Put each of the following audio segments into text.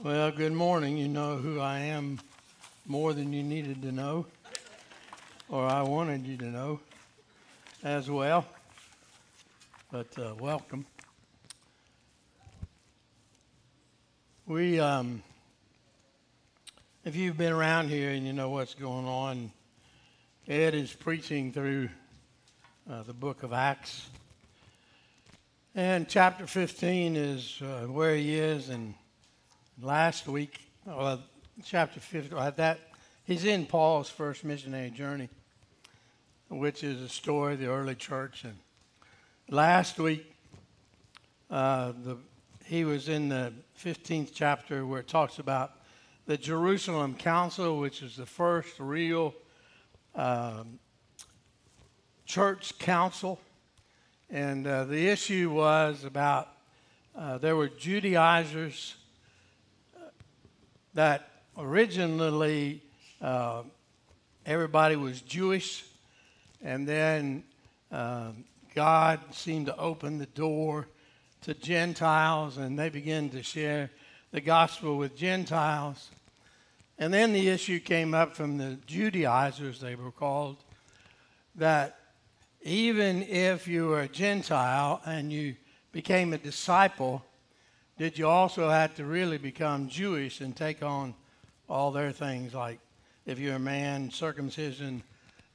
Well, good morning. You know who I am more than you needed to know, or I wanted you to know as well. But uh, welcome. We, um, if you've been around here and you know what's going on, Ed is preaching through uh, the book of Acts. And chapter 15 is uh, where he is, and last week, well, chapter 50, that he's in Paul's first missionary journey, which is a story of the early church. And last week, uh, the, he was in the 15th chapter where it talks about the Jerusalem Council, which is the first real um, church council. And uh, the issue was about uh, there were Judaizers that originally uh, everybody was Jewish, and then uh, God seemed to open the door to Gentiles, and they began to share the gospel with Gentiles. And then the issue came up from the Judaizers, they were called, that even if you were a Gentile and you became a disciple, did you also have to really become Jewish and take on all their things? Like if you're a man, circumcision,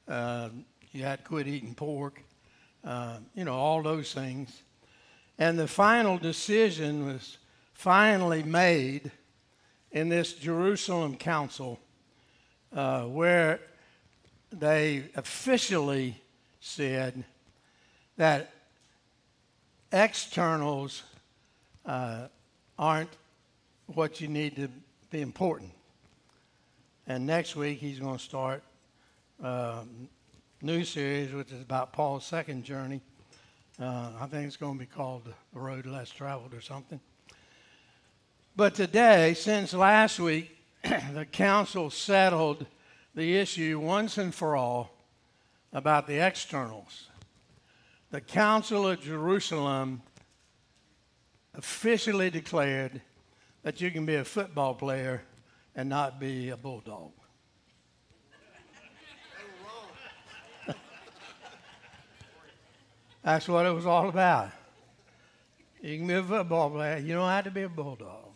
uh, you had to quit eating pork, uh, you know, all those things. And the final decision was finally made in this Jerusalem council uh, where they officially said that externals uh, aren't what you need to be important. And next week he's going to start a um, new series, which is about Paul's second journey. Uh, I think it's going to be called The Road Less Traveled or something. But today, since last week, the council settled the issue once and for all about the externals. The Council of Jerusalem officially declared that you can be a football player and not be a bulldog. That's what it was all about. You can be a football player, you don't have to be a bulldog.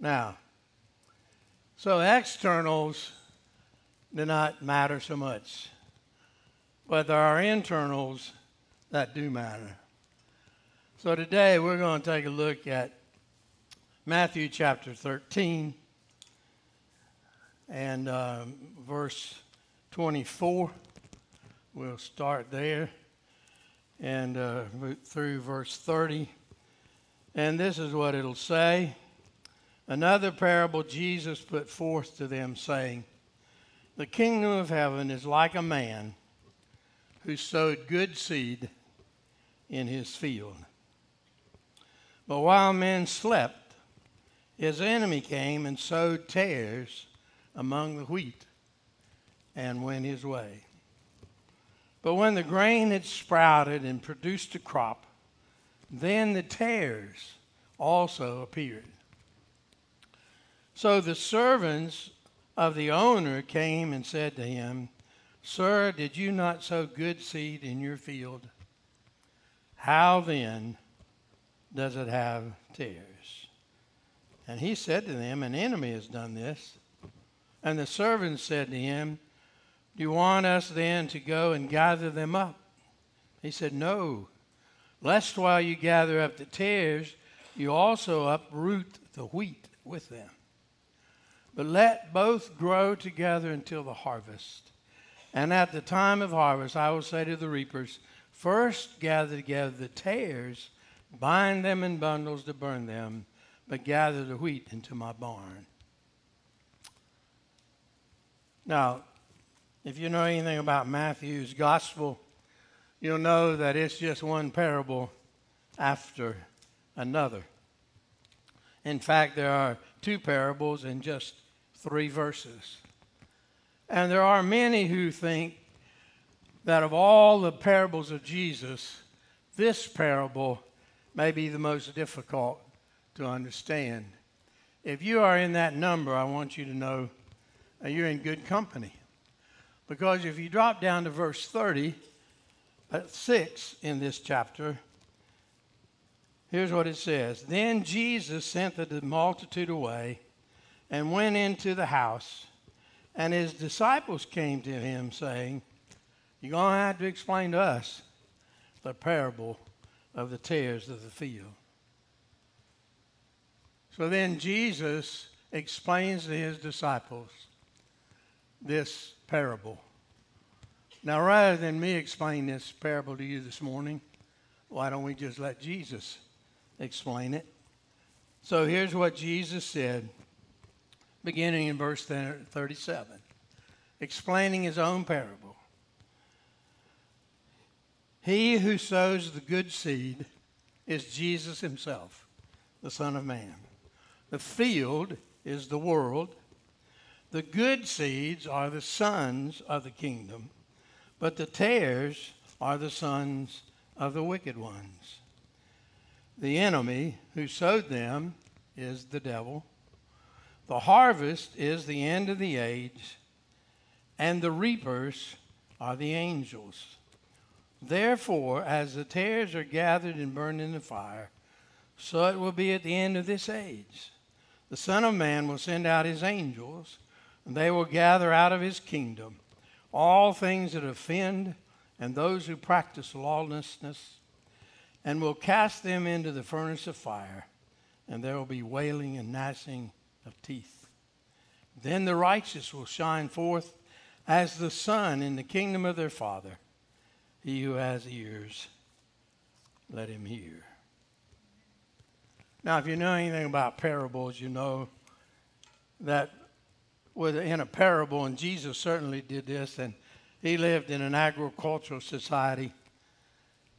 Now, so externals do not matter so much, but there are internals that do matter. So today we're going to take a look at Matthew chapter 13 and um, verse 24. We'll start there and uh, through verse 30. And this is what it'll say. Another parable Jesus put forth to them, saying, The kingdom of heaven is like a man who sowed good seed in his field. But while men slept, his enemy came and sowed tares among the wheat and went his way. But when the grain had sprouted and produced a crop, then the tares also appeared. So the servants of the owner came and said to him, Sir, did you not sow good seed in your field? How then does it have tares? And he said to them, An enemy has done this. And the servants said to him, Do you want us then to go and gather them up? He said, No, lest while you gather up the tares, you also uproot the wheat with them. But let both grow together until the harvest. And at the time of harvest, I will say to the reapers, First gather together the tares bind them in bundles to burn them, but gather the wheat into my barn. Now, if you know anything about Matthew's gospel, you'll know that it's just one parable after another. In fact, there are two parables in just three verses. And there are many who think that of all the parables of Jesus, this parable may be the most difficult to understand. if you are in that number, I want you to know you're in good company. Because if you drop down to verse 30, uh, 6 in this chapter, here's what it says Then Jesus sent the multitude away and went into the house, and his disciples came to him, saying, You're going to have to explain to us the parable of the tares of the field. So then Jesus explains to his disciples this parable. Now, rather than me explain this parable to you this morning, why don't we just let Jesus explain it? So here's what Jesus said, beginning in verse 37, explaining his own parable. He who sows the good seed is Jesus himself, the Son of Man. The field is the world. The good seeds are the sons of the kingdom, but the tares are the sons of the wicked ones. The enemy who sowed them is the devil. The harvest is the end of the age, and the reapers are the angels. Therefore, as the tares are gathered and burned in the fire, so it will be at the end of this age. The Son of Man will send out his angels, and they will gather out of his kingdom all things that offend and those who practice lawlessness, and will cast them into the furnace of fire, and there will be wailing and gnashing of teeth. Then the righteous will shine forth as the sun in the kingdom of their Father. He who has ears, let him hear. Now, if you know anything about parables, you know that in a parable, and Jesus certainly did this, and he lived in an agricultural society.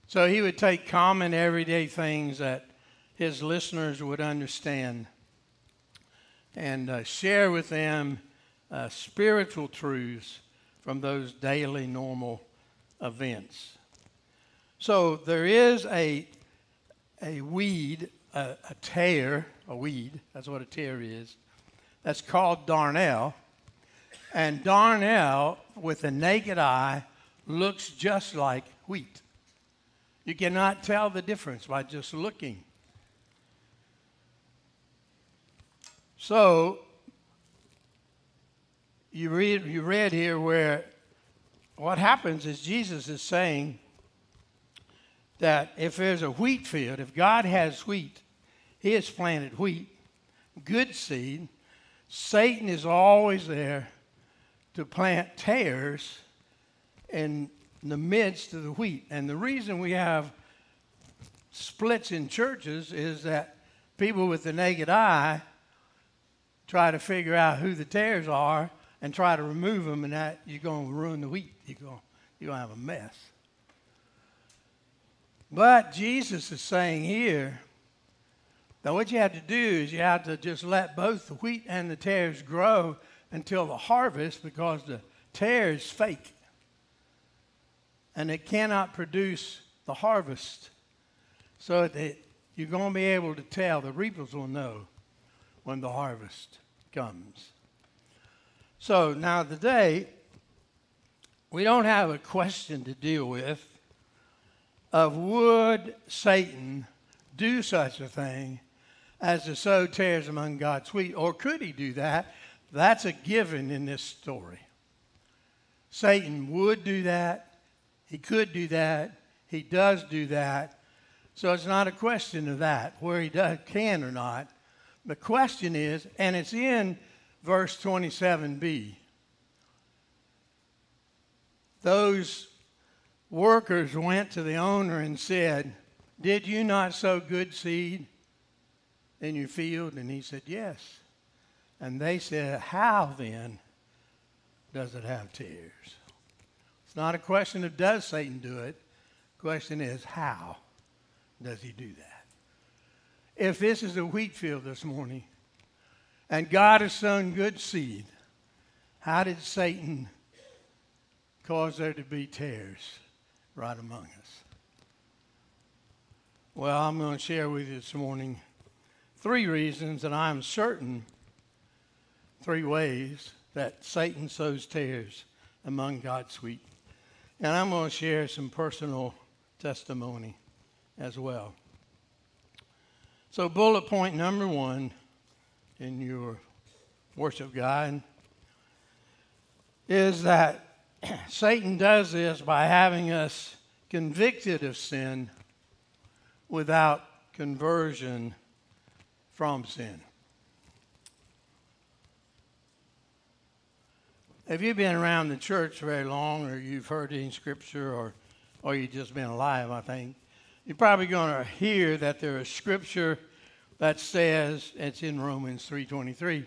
So he would take common everyday things that his listeners would understand and uh, share with them uh, spiritual truths from those daily normal events. So there is a, a weed, a, a tare, a weed, that's what a tare is, that's called darnel. And darnel, with the naked eye, looks just like wheat. You cannot tell the difference by just looking. So, you read, you read here where what happens is Jesus is saying that if there's a wheat field, if God has wheat, He has planted wheat, good seed. Satan is always there to plant tares in the midst of the wheat. And the reason we have splits in churches is that people with the naked eye try to figure out who the tares are and try to remove them, and that you're going to ruin the wheat. You're going, you're going to have a mess. But Jesus is saying here that what you have to do is you have to just let both the wheat and the tares grow until the harvest because the tare is fake and it cannot produce the harvest. So that you're going to be able to tell, the reapers will know when the harvest comes. So now today, we don't have a question to deal with of would Satan do such a thing as to sow tares among God's wheat, or could he do that? That's a given in this story. Satan would do that. He could do that. He does do that. So it's not a question of that, where he does, can or not. The question is, and it's in verse 27b. Those workers went to the owner and said, Did you not sow good seed in your field? And he said, Yes. And they said, How then does it have tares? It's not a question of does Satan do it. The question is, how does he do that? If this is a wheat field this morning, and God has sown good seed, how did Satan cause there to be tares right among us? Well, I'm going to share with you this morning three reasons, and I'm certain three ways that Satan sows tares among God's wheat. And I'm going to share some personal testimony as well. So, bullet point number one in your worship guide is that Satan does this by having us convicted of sin without conversion from sin. Have you been around the church very long, or you've heard any scripture, or, or you've just been alive, I think, you're probably going to hear that there is scripture that says, it's in Romans 3.23,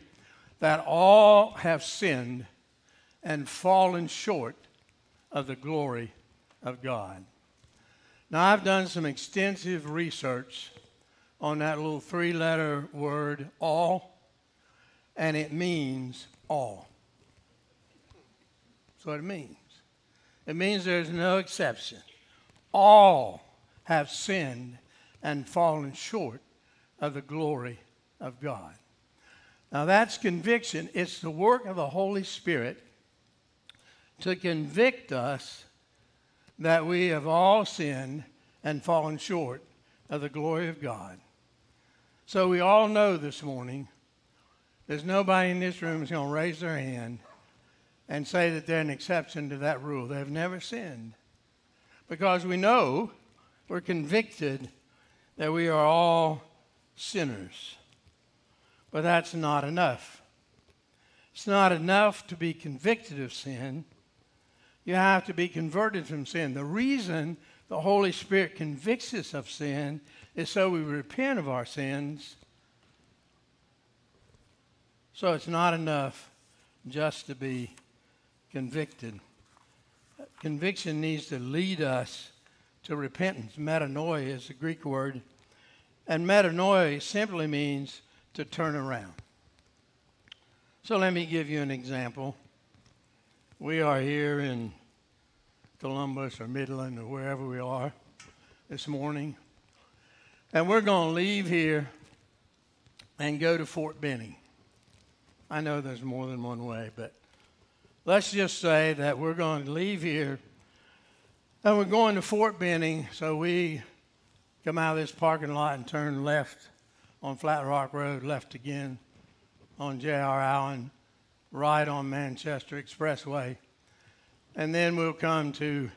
that all have sinned and fallen short of the glory of God. Now, I've done some extensive research on that little three letter word, all, and it means all. That's what it means. It means there's no exception. All have sinned and fallen short of the glory of God. Now, that's conviction. It's the work of the Holy Spirit to convict us that we have all sinned and fallen short of the glory of God. So we all know this morning there's nobody in this room who's going to raise their hand and say that they're an exception to that rule. They've never sinned. Because we know, we're convicted that we are all sinners. But that's not enough. It's not enough to be convicted of sin you have to be converted from sin. The reason the Holy Spirit convicts us of sin is so we repent of our sins. So it's not enough just to be convicted. Conviction needs to lead us to repentance. Metanoia is the Greek word. And metanoia simply means to turn around. So let me give you an example. We are here in Columbus or Midland or wherever we are this morning. And we're going to leave here and go to Fort Benning. I know there's more than one way, but let's just say that we're going to leave here and we're going to Fort Benning. So we come out of this parking lot and turn left on Flat Rock Road, left again on J.R. Allen, right on Manchester Expressway. And then we'll come to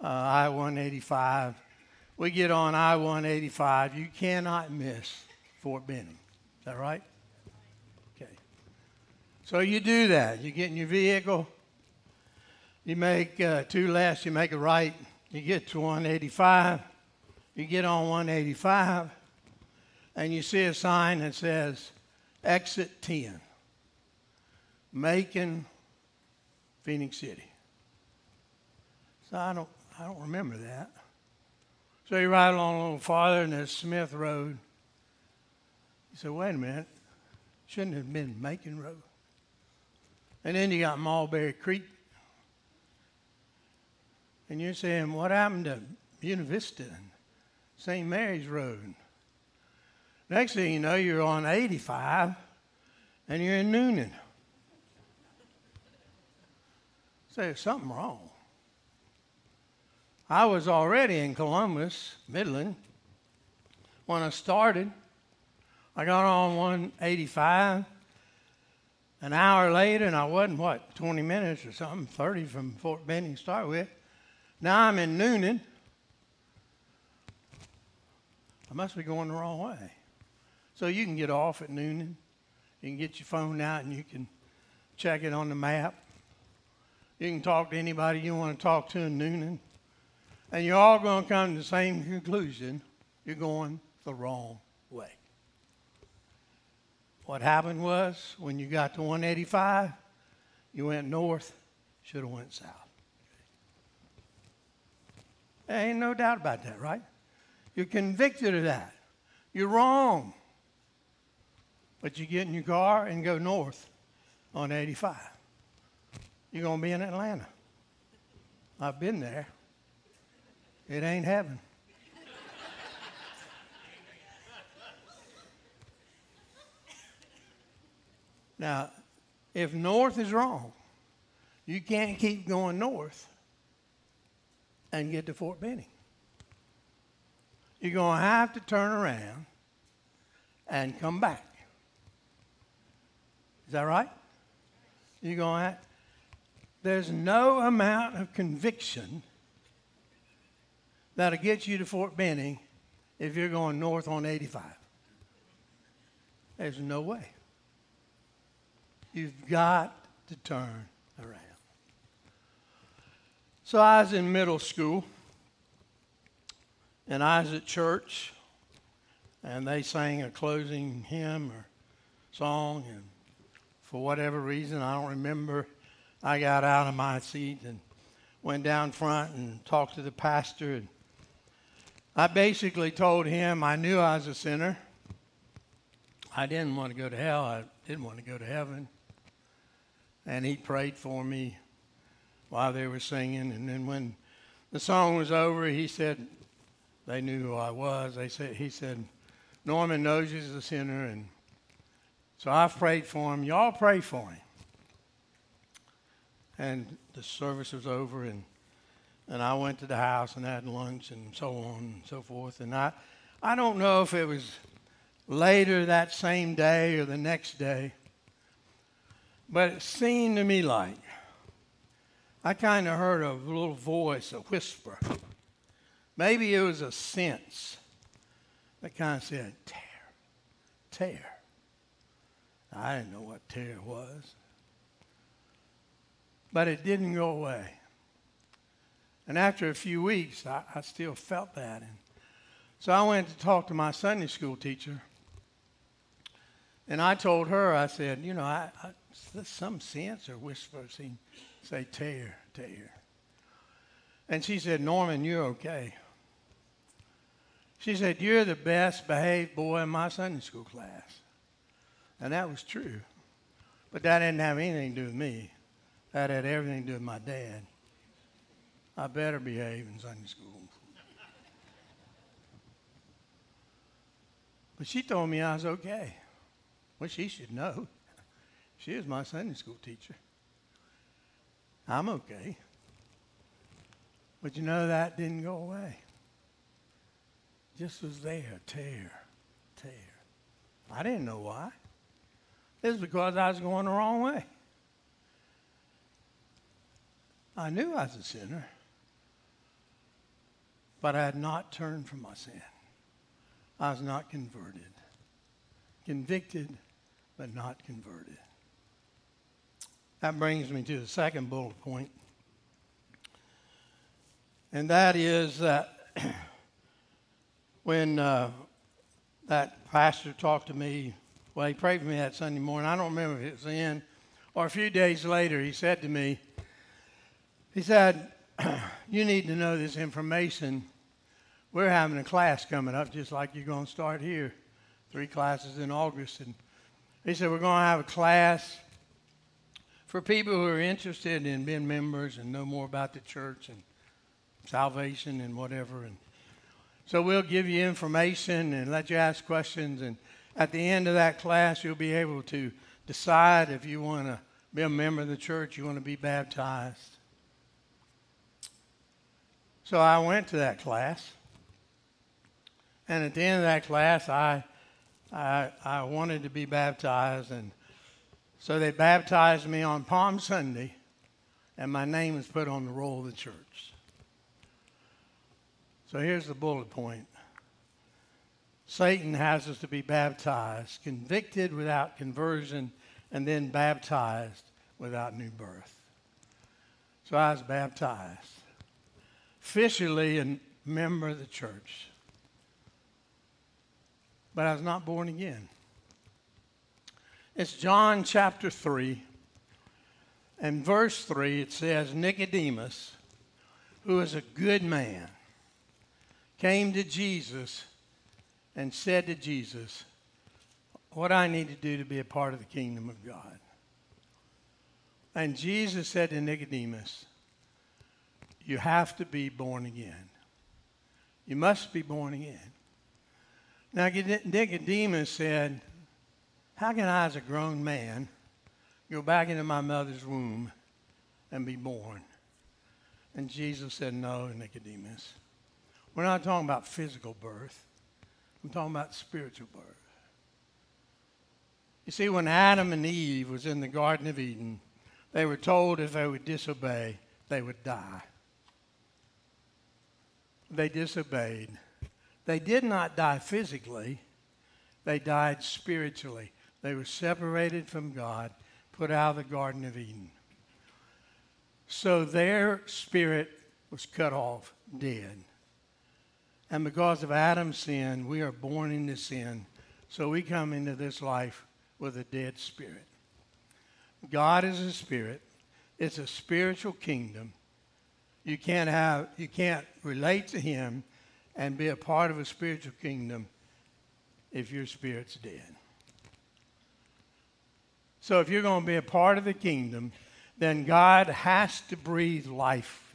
uh, I 185. We get on I 185. You cannot miss Fort Benning. Is that right? Okay. So you do that. You get in your vehicle. You make uh, two lefts. You make a right. You get to 185. You get on 185. And you see a sign that says exit 10. Macon, Phenix City. So I don't, I don't remember that. So you ride along a little farther, and there's Smith Road. You say, wait a minute, shouldn't have been Macon Road. And then you got Mulberry Creek. And you're saying, what happened to Buena Vista and St. Mary's Road? Next thing you know, you're on 85 and you're in Newnan. Say, there's something wrong. I was already in Columbus, Midland, when I started. I got on 185. An hour later, and I wasn't, what, 20 minutes or something, 30 from Fort Benning to start with. Now I'm in Newnan. I must be going the wrong way. So you can get off at Newnan. You can get your phone out and you can check it on the map. You can talk to anybody you want to talk to in Newnan. And you're all going to come to the same conclusion you're going the wrong way. What happened was when you got to 185, you went north, should have went south. There ain't no doubt about that, right? You're convicted of that. You're wrong. But you get in your car and go north on 85. You're going to be in Atlanta. I've been there. It ain't heaven. Now, if north is wrong, you can't keep going north and get to Fort Benning. You're going to have to turn around and come back. Is that right? You're going to have, there's no amount of conviction that'll get you to Fort Benning if you're going north on 85. There's no way. You've got to turn around. So I was in middle school, and I was at church, and they sang a closing hymn or song, and for whatever reason, I don't remember, I got out of my seat and went down front and talked to the pastor. And I basically told him I knew I was a sinner. I didn't want to go to hell. I didn't want to go to heaven. And he prayed for me while they were singing. And then when the song was over, he said, they knew who I was. They said, he said, Norman knows he's a sinner. And so I prayed for him. Y'all pray for him. And the service was over, and, and I went to the house and had lunch and so on and so forth. And I, I don't know if it was later that same day or the next day, but it seemed to me like I kind of heard a little voice, a whisper. Maybe it was a sense that kind of said, tare, tare. I didn't know what tare was. But it didn't go away. And after a few weeks, I, I still felt that. And so I went to talk to my Sunday school teacher. And I told her, I said, you know, I, I some sense or whisper seemed say tare, tare. And she said, Norman, you're okay. She said, You're the best behaved boy in my Sunday school class. And that was true. But that didn't have anything to do with me. That had everything to do with my dad. I better behave in Sunday school. But she told me I was okay. Well, she should know. She is my Sunday school teacher. I'm okay. But you know, that didn't go away. Just was there, tare, tare. I didn't know why. It's because I was going the wrong way. I knew I was a sinner, but I had not turned from my sin. I was not converted. Convicted, but not converted. That brings me to the second bullet point, and that is that when uh, that pastor talked to me, well, he prayed for me that Sunday morning. I don't remember if it was then or a few days later, he said to me, he said, You need to know this information. We're having a class coming up, just like you're going to start here. Three classes in August. And he said, We're going to have a class for people who are interested in being members and know more about the church and salvation and whatever. And so we'll give you information and let you ask questions. And at the end of that class, you'll be able to decide if you want to be a member of the church, you want to be baptized. So I went to that class. And at the end of that class, I, I, I wanted to be baptized. And so they baptized me on Palm Sunday, and my name was put on the roll of the church. So here's the bullet point Satan has us to be baptized, convicted without conversion, and then baptized without new birth. So I was baptized officially a member of the church. But I was not born again. It's John chapter 3. And verse 3, it says, Nicodemus, who is a good man, came to Jesus and said to Jesus, What I need to do to be a part of the kingdom of God. And Jesus said to Nicodemus, you have to be born again. You must be born again. Now, Nicodemus said, How can I, as a grown man, go back into my mother's womb and be born. And Jesus said, No, Nicodemus. We're not talking about physical birth. I'm talking about spiritual birth. You see, when Adam and Eve was in the Garden of Eden, they were told if they would disobey, they would die. They disobeyed. They did not die physically, they died spiritually. They were separated from God, put out of the Garden of Eden. So their spirit was cut off, dead. And because of Adam's sin, we are born into sin. So we come into this life with a dead spirit. God is a spirit. It's a spiritual kingdom. You can't have you can't relate to him and be a part of a spiritual kingdom if your spirit's dead. So if you're going to be a part of the kingdom, then God has to breathe life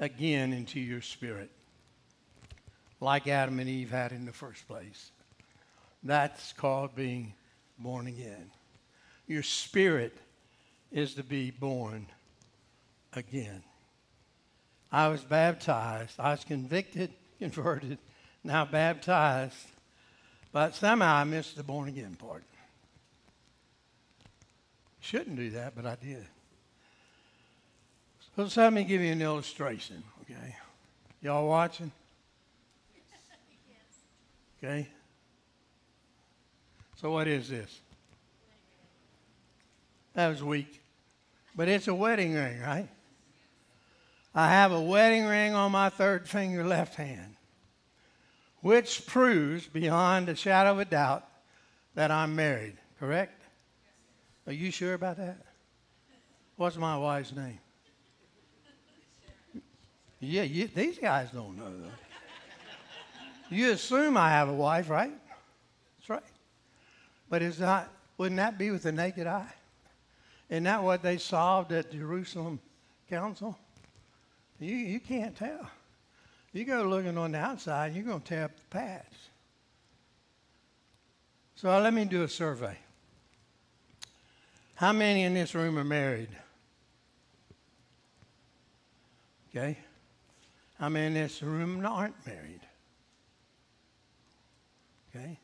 again into your spirit, like Adam and Eve had in the first place. That's called being born again. Your spirit is to be born again. I was baptized. I was convicted, converted, now baptized. But somehow I missed the born again part. Shouldn't do that, but I did. So let me give you an illustration, okay? Y'all watching? Okay? So what is this? That was weak. But it's a wedding ring, right? I have a wedding ring on my third finger left hand, which proves beyond a shadow of a doubt that I'm married, correct? Are you sure about that? What's my wife's name? Yeah, you, these guys don't know. You assume I have a wife, right? That's right. But is not, wouldn't that be with the naked eye? Isn't that what they solved at Jerusalem Council? You, you can't tell. You go looking on the outside, you're going to tear up the patch. So let me do a survey. How many in this room are married? Okay. How many in this room aren't married? Okay.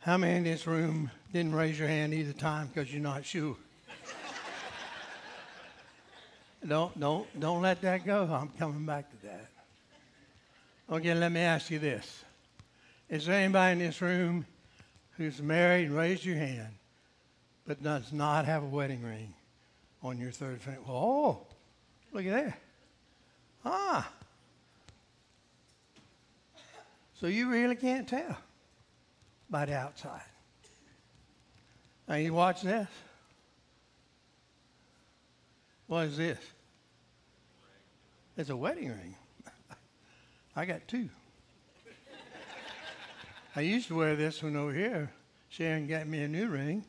How many in this room didn't raise your hand either time because you're not sure? don't, don't, don't let that go. I'm coming back to that. Okay, let me ask you this. Is there anybody in this room who's married, and raise your hand, but does not have a wedding ring on your third finger? Oh, look at that. Ah. So you really can't tell by the outside. Now you watch this. What is this? It's a wedding ring. I got two. I used to wear this one over here. Sharon got me a new ring,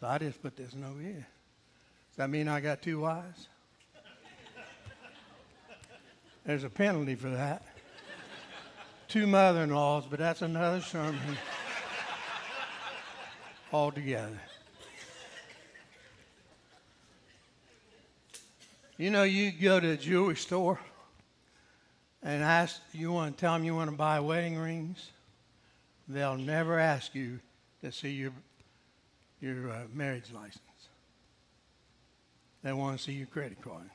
so I just put this one over here. Does that mean I got two wives? There's a penalty for that. Two mother in laws, but that's another sermon altogether. You know, you go to a jewelry store and ask, you want to tell them you want to buy wedding rings, they'll never ask you to see your, your uh, marriage license. They want to see your credit card.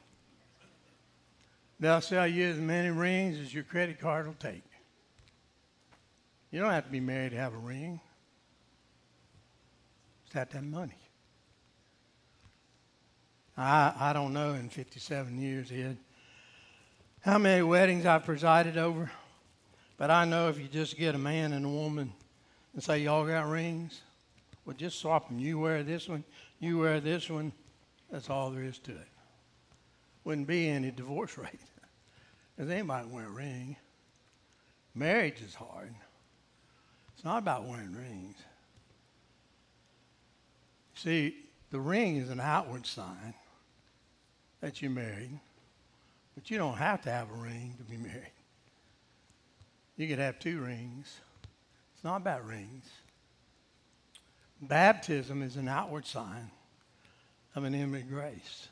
They'll sell you as many rings as your credit card will take. You don't have to be married to have a ring. Just have to have money. I, I don't know in 57 years, Ed, how many weddings I've presided over, but I know if you just get a man and a woman and say, Y'all got rings, well, just swap them. You wear this one, you wear this one. That's all there is to it. Wouldn't be any divorce rate. Because anybody wear a ring. Marriage is hard. It's not about wearing rings. See, the ring is an outward sign that you're married, but you don't have to have a ring to be married. You could have two rings. It's not about rings. Baptism is an outward sign of an inward grace.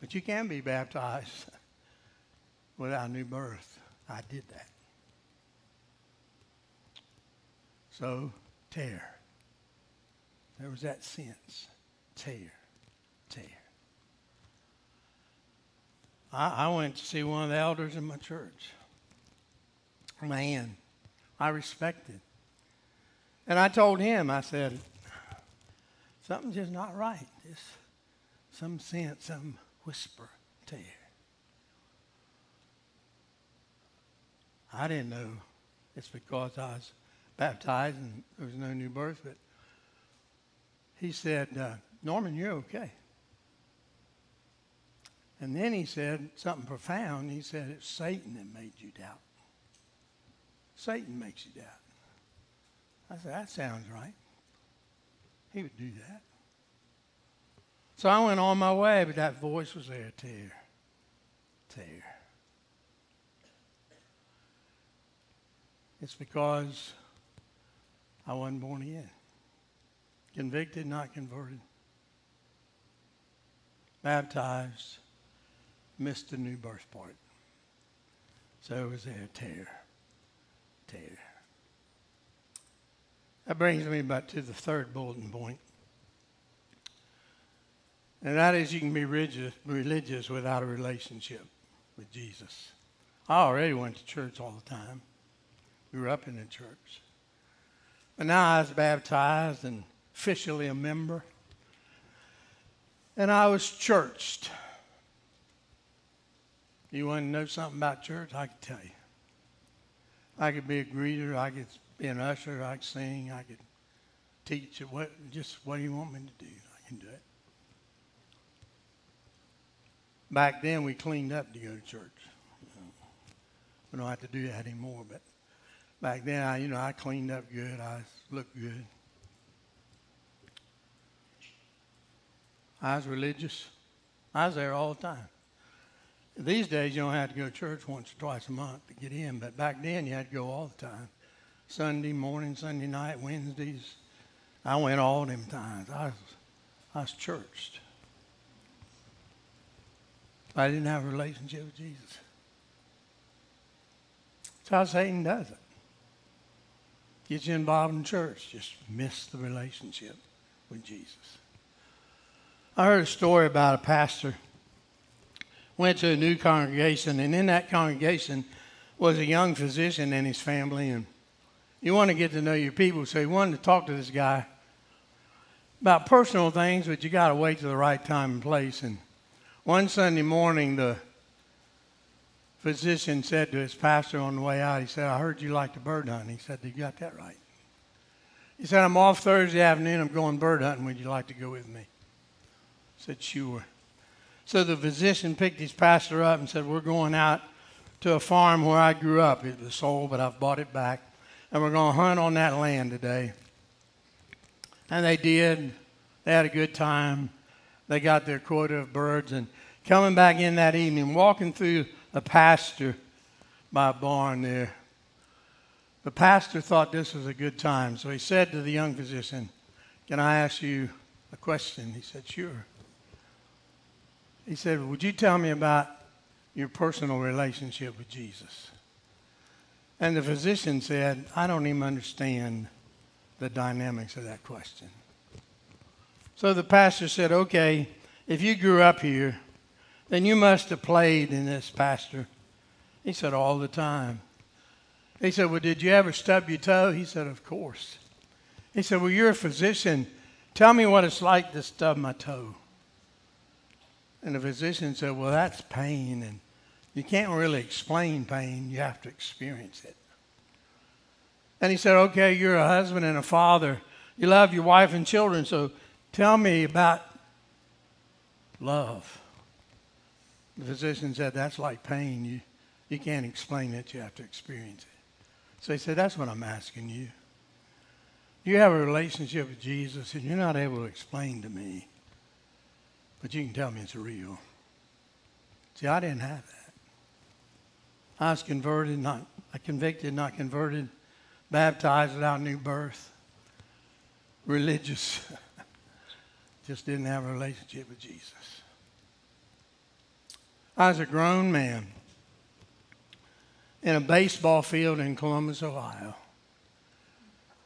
But you can be baptized without new birth. I did that. So, tare. There was that sense. Tare. Tare. I, I went to see one of the elders in my church. Man, I respected. And I told him, I said, something's just not right. There's some sense, some whisper tare. I didn't know it's because I was baptized and there was no new birth, but he said, uh, Norman, you're okay. And then he said something profound. He said, It's Satan that made you doubt. Satan makes you doubt. I said, That sounds right. He would do that. So I went on my way, but that voice was there tare, tare. It's because I wasn't born again. Convicted, not converted. Baptized, missed the new birth part. So it was a tare, tare. That brings me back to the third bulletin point. And that is you can be religious, religious without a relationship with Jesus. I already went to church all the time. We were up in the church. But now I was baptized and officially a member. And I was churched. You want to know something about church? I can tell you. I could be a greeter. I could be an usher. I could sing. I could teach. What, just what do you want me to do? I can do it. Back then, we cleaned up to go to church. We don't have to do that anymore. But back then, I, you know, I cleaned up good. I looked good. I was religious. I was there all the time. These days, you don't have to go to church once or twice a month to get in, but back then, you had to go all the time. Sunday morning, Sunday night, Wednesdays. I went all them times. I was, I was churched. I didn't have a relationship with Jesus. That's how Satan does it. Gets you involved in church, just miss the relationship with Jesus. I heard a story about a pastor went to a new congregation, and in that congregation was a young physician and his family. And you want to get to know your people, so he wanted to talk to this guy about personal things, but you got to wait to the right time and place. And one Sunday morning, the physician said to his pastor on the way out, he said, I heard you like to bird hunt. He said, You got that right. He said, I'm off Thursday afternoon. I'm going bird hunting. Would you like to go with me? I said, Sure. So the physician picked his pastor up and said, We're going out to a farm where I grew up. It was sold, but I've bought it back. And we're going to hunt on that land today. And they did. They had a good time. They got their quota of birds. And coming back in that evening, walking through a pasture by a barn there, the pastor thought this was a good time. So he said to the young physician, Can I ask you a question? He said, Sure. He said, Would you tell me about your personal relationship with Jesus? And the physician said, I don't even understand the dynamics of that question. So the pastor said, Okay, if you grew up here, then you must have played in this, Pastor. He said, All the time. He said, Well, did you ever stub your toe? He said, Of course. He said, Well, you're a physician. Tell me what it's like to stub my toe. And the physician said, Well, that's pain. And you can't really explain pain, you have to experience it. And he said, Okay, you're a husband and a father. You love your wife and children, so tell me about love. The physician said, That's like pain. You, you can't explain it, you have to experience it. So he said, That's what I'm asking you. You have a relationship with Jesus and you're not able to explain to me but you can tell me it's real. See, I didn't have that. I was converted, not I convicted, not converted, baptized without new birth. religious, just didn't have a relationship with Jesus. I was a grown man in a baseball field in Columbus, Ohio,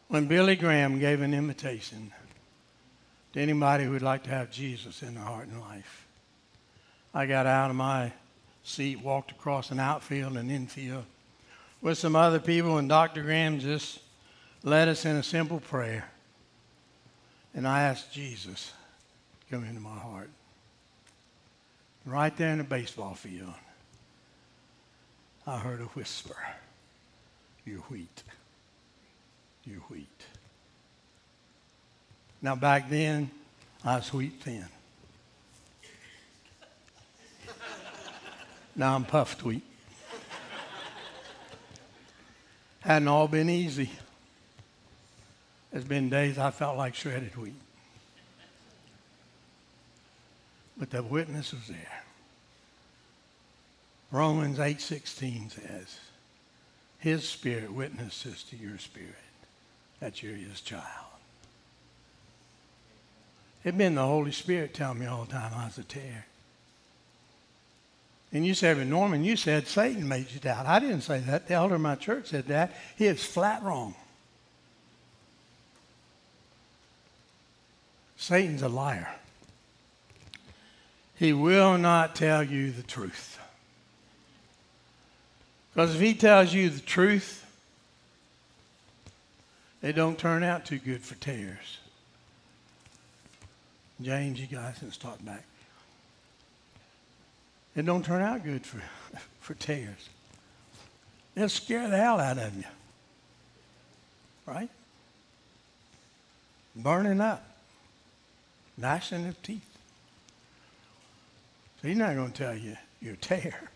when Billy Graham gave an invitation to anybody who would like to have Jesus in their heart and life. I got out of my seat, walked across an outfield and infield with some other people, and Dr. Graham just led us in a simple prayer. And I asked Jesus to come into my heart. Right there in the baseball field, I heard a whisper You're wheat. You're wheat. Now, back then, I was wheat thin. Now I'm puffed wheat. Hadn't all been easy. There's been days I felt like shredded wheat. But the witness was there. Romans 8:16 says, his spirit witnesses to your spirit that you're his child. It'd been the Holy Spirit telling me all the time I was a tare. And you said, Norman, you said Satan made you doubt. I didn't say that. The elder of my church said that. He is flat wrong. Satan's a liar. He will not tell you the truth. Because if he tells you the truth, it don't turn out too good for tares. James, you guys can start back. It don't turn out good for, for tares. It'll scare the hell out of you. Right? Burning up. Gnashing of teeth. He's not going to tell you you're tare.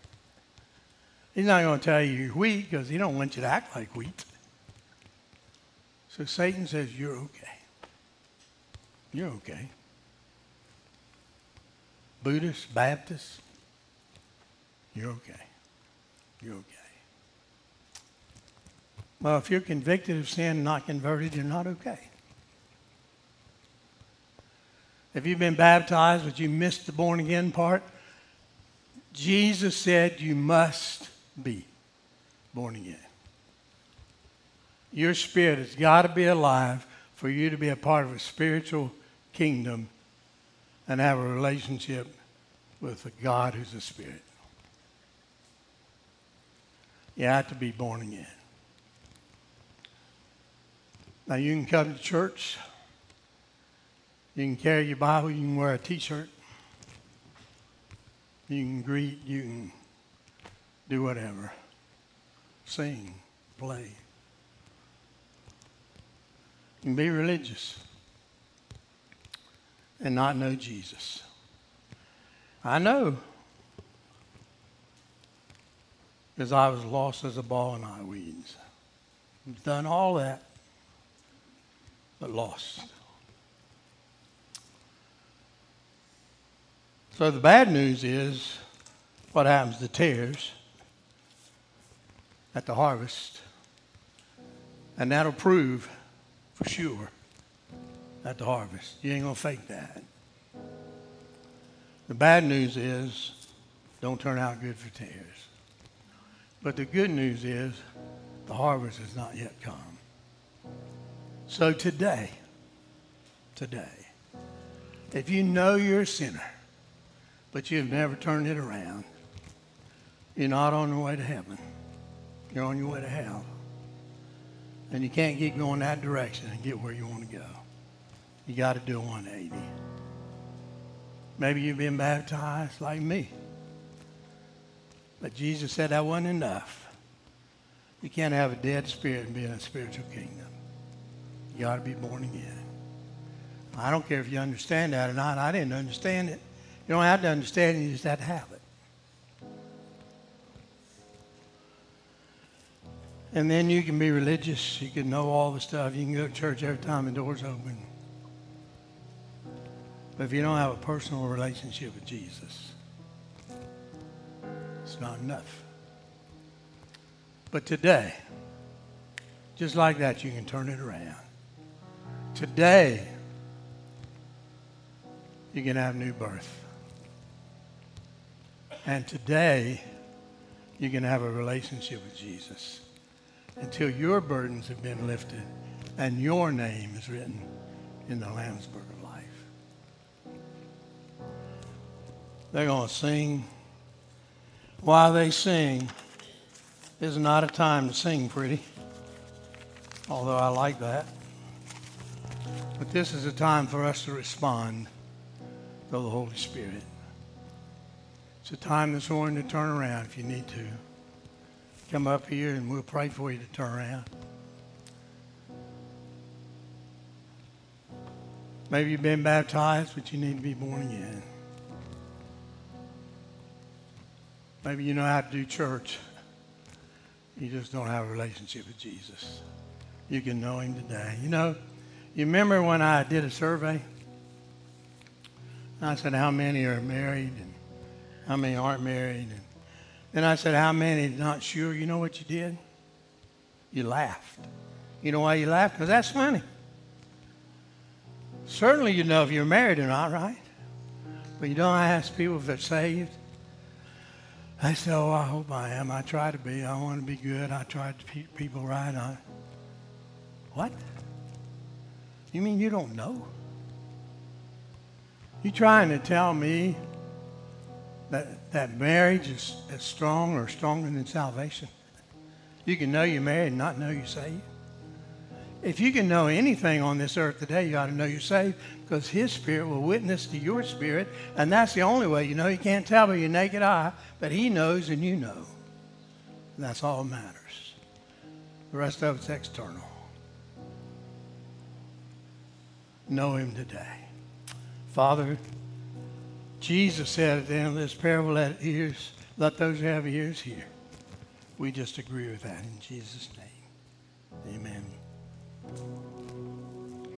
He's not going to tell you you're wheat because he don't want you to act like wheat. So Satan says, you're okay. You're okay. Buddhist, Baptist, you're okay. You're okay. Well, if you're convicted of sin and not converted, you're not okay. If you've been baptized but you missed the born again part, Jesus said you must be born again. Your spirit has got to be alive for you to be a part of a spiritual kingdom and have a relationship with a God who's a spirit. You have to be born again. Now, you can come to church, you can carry your Bible, you can wear a t shirt, you can greet, you can do whatever, sing, play. You can be religious and not know Jesus. I know because I was lost as a ball in eye weeds. Done all that, but lost. So the bad news is what happens to tares at the harvest, and that'll prove for sure at the harvest. You ain't gonna fake that. The bad news is don't turn out good for tares. But the good news is the harvest has not yet come. So today, today, if you know you're a sinner, but you've never turned it around, you're not on the way to heaven. You're on your way to hell. And you can't keep going that direction and get where you want to go. You got to do a 180. Maybe you've been baptized like me. But Jesus said that wasn't enough. You can't have a dead spirit and be in a spiritual kingdom. You got to be born again. I don't care if you understand that or not. I didn't understand it. You don't have to understand it, you just have to have it. And then you can be religious. You can know all the stuff. You can go to church every time the door's open. But if you don't have a personal relationship with Jesus, it's not enough. But today, just like that, you can turn it around. today, you can have new birth. And today, you can have a relationship with Jesus until your burdens have been lifted and your name is written in the Lamb's Book of Life. They're going to sing. While they sing, is not a time to sing pretty, although I like that. But this is a time for us to respond to the Holy Spirit. It's a time this morning to turn around if you need to. Come up here and we'll pray for you to turn around. Maybe you've been baptized, but you need to be born again. Maybe you know how to do church. You just don't have a relationship with Jesus. You can know him today. You know, you remember when I did a survey? I said, how many are married and how many aren't married? And then I said, how many not sure? You know what you did? You laughed. You know why you laughed? Because that's funny. Certainly you know if you're married or not, right? But you don't ask people if they're saved. I said, oh, I hope I am. I try to be. I want to be good. I try to treat people right. I... What? You mean you don't know? You trying to tell me that, that marriage is as strong or stronger than salvation? You can know you're married and not know you're saved? If you can know anything on this earth today, you ought to know you're saved because His Spirit will witness to your spirit, and that's the only way you know. You can't tell by your naked eye, but He knows and you know. And that's all that matters. The rest of it's external. Know Him today. Father, Jesus said at the end of this parable, let ears, let those who have ears hear. We just agree with that in Jesus' name. Amen.